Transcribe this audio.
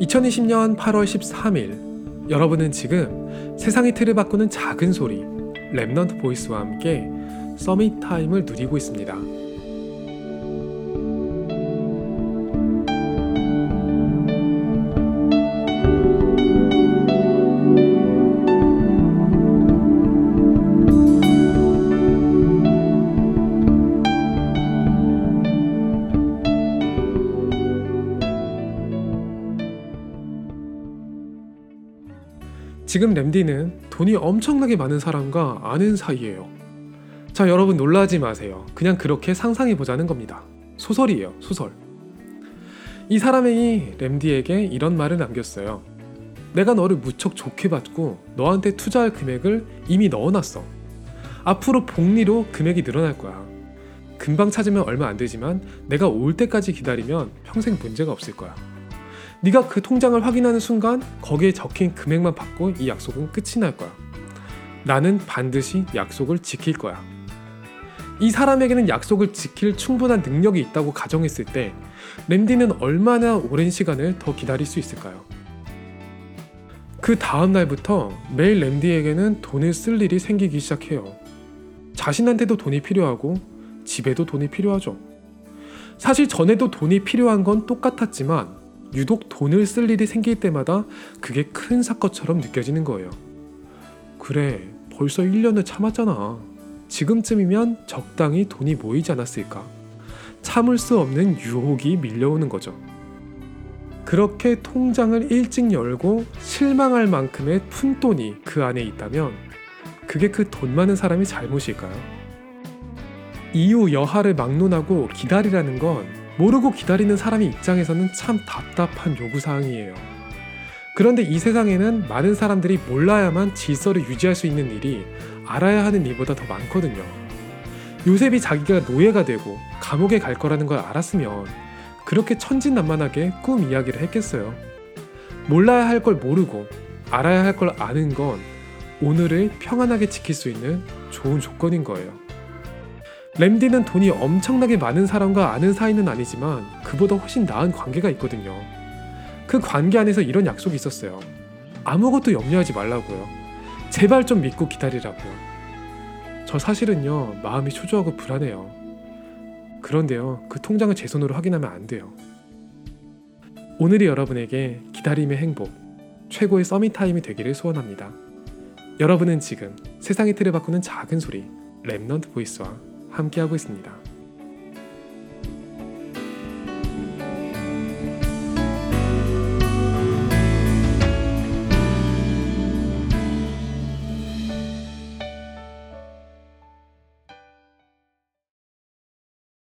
2020년 8월 13일 여러분은 지금 세상의 틀을 바꾸는 작은 소리 Remnant Voice와 함께 summit time을 누리고 있습니다. 지금 램디는 돈이 엄청나게 많은 사람과 아는 사이예요. 자, 여러분 놀라지 마세요. 그냥 그렇게 상상해 보자는 겁니다. 소설이에요, 소설. 이 사람이 램디에게 이런 말을 남겼어요. 내가 너를 무척 좋게 받고 너한테 투자할 금액을 이미 넣어놨어. 앞으로 복리로 금액이 늘어날 거야. 금방 찾으면 얼마 안 되지만 내가 올 때까지 기다리면 평생 문제가 없을 거야. 네가 그 통장을 확인하는 순간 거기에 적힌 금액만 받고 이 약속은 끝이 날 거야. 나는 반드시 약속을 지킬 거야. 이 사람에게는 약속을 지킬 충분한 능력이 있다고 가정했을 때 랜디는 얼마나 오랜 시간을 더 기다릴 수 있을까요? 그 다음 날부터 매일 랜디에게는 돈을 쓸 일이 생기기 시작해요. 자신한테도 돈이 필요하고 집에도 돈이 필요하죠. 사실 전에도 돈이 필요한 건 똑같았지만 유독 돈을 쓸 일이 생길 때마다 그게 큰 사건처럼 느껴지는 거예요. 그래, 벌써 1년을 참았잖아. 지금쯤이면 적당히 돈이 모이지 않았을까? 참을 수 없는 유혹이 밀려오는 거죠. 그렇게 통장을 일찍 열고 실망할 만큼의 푼돈이 그 안에 있다면 그게 그 돈 많은 사람이 잘못일까요? 이유 여하를 막론하고 기다리라는 건 모르고 기다리는 사람의 입장에서는 참 답답한 요구사항이에요. 그런데 이 세상에는 많은 사람들이 몰라야만 질서를 유지할 수 있는 일이 알아야 하는 일보다 더 많거든요. 요셉이 자기가 노예가 되고 감옥에 갈 거라는 걸 알았으면 그렇게 천진난만하게 꿈 이야기를 했겠어요. 몰라야 할 걸 모르고 알아야 할 걸 아는 건 오늘을 평안하게 지킬 수 있는 좋은 조건인 거예요. 램디는 돈이 엄청나게 많은 사람과 아는 사이는 아니지만 그보다 훨씬 나은 관계가 있거든요. 그 관계 안에서 이런 약속이 있었어요. 아무것도 염려하지 말라고요. 제발 좀 믿고 기다리라고요. 저 사실은요, 마음이 초조하고 불안해요. 그런데요, 그 통장을 제 손으로 확인하면 안 돼요. 오늘이 여러분에게 기다림의 행복, 최고의 summit time이 되기를 소원합니다. 여러분은 지금 세상의 틀을 바꾸는 작은 소리, Remnant Voice와 함께하고 있습니다.